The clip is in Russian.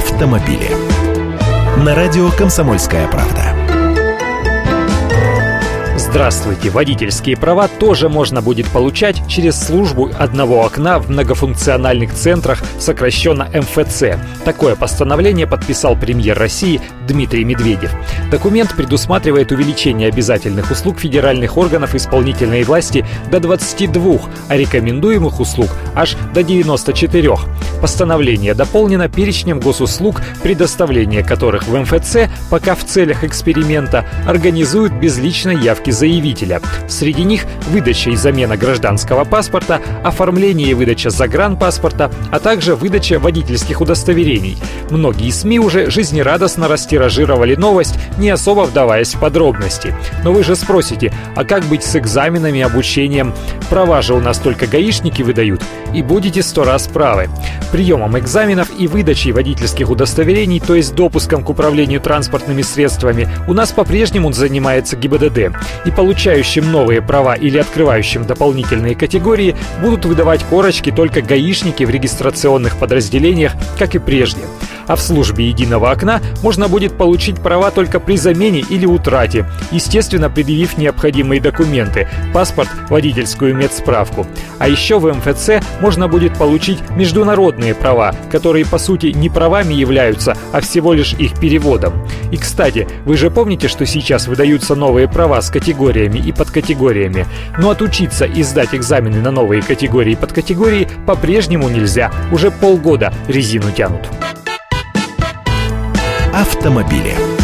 автомобили. На радио «Комсомольская правда». Здравствуйте! Водительские права тоже можно будет получать через службу одного окна в многофункциональных центрах, сокращенно МФЦ. Такое постановление подписал премьер России Дмитрий Медведев. Документ предусматривает увеличение обязательных услуг федеральных органов исполнительной власти до 22, а рекомендуемых услуг аж до 94. Постановление дополнено перечнем госуслуг, предоставление которых в МФЦ пока в целях эксперимента организуют без личной явки заявителя. Среди них выдача и замена гражданского паспорта, оформление и выдача загранпаспорта, а также выдача водительских удостоверений. Многие СМИ уже жизнерадостно растиражировали новость, не особо вдаваясь в подробности. Но вы же спросите, а как быть с экзаменами, обучением? Права же у нас только гаишники выдают. И будете сто раз правы. Приемом экзаменов и выдачей водительских удостоверений, то есть допуском к управлению транспортными средствами, у нас по-прежнему занимается ГИБДД и получающим новые права или открывающим дополнительные категории будут выдавать корочки только гаишники в регистрационных подразделениях, как и прежде. А в службе единого окна можно будет получить права только при замене или утрате, естественно, предъявив необходимые документы – паспорт, водительскую медсправку. А еще в МФЦ можно будет получить международные права, которые по сути не правами являются, а всего лишь их переводом. И кстати, вы же помните, что сейчас выдаются новые права с категориями и подкатегориями. Но отучиться и сдать экзамены на новые категории и подкатегории по-прежнему нельзя. Уже полгода резину тянут. Автомобили.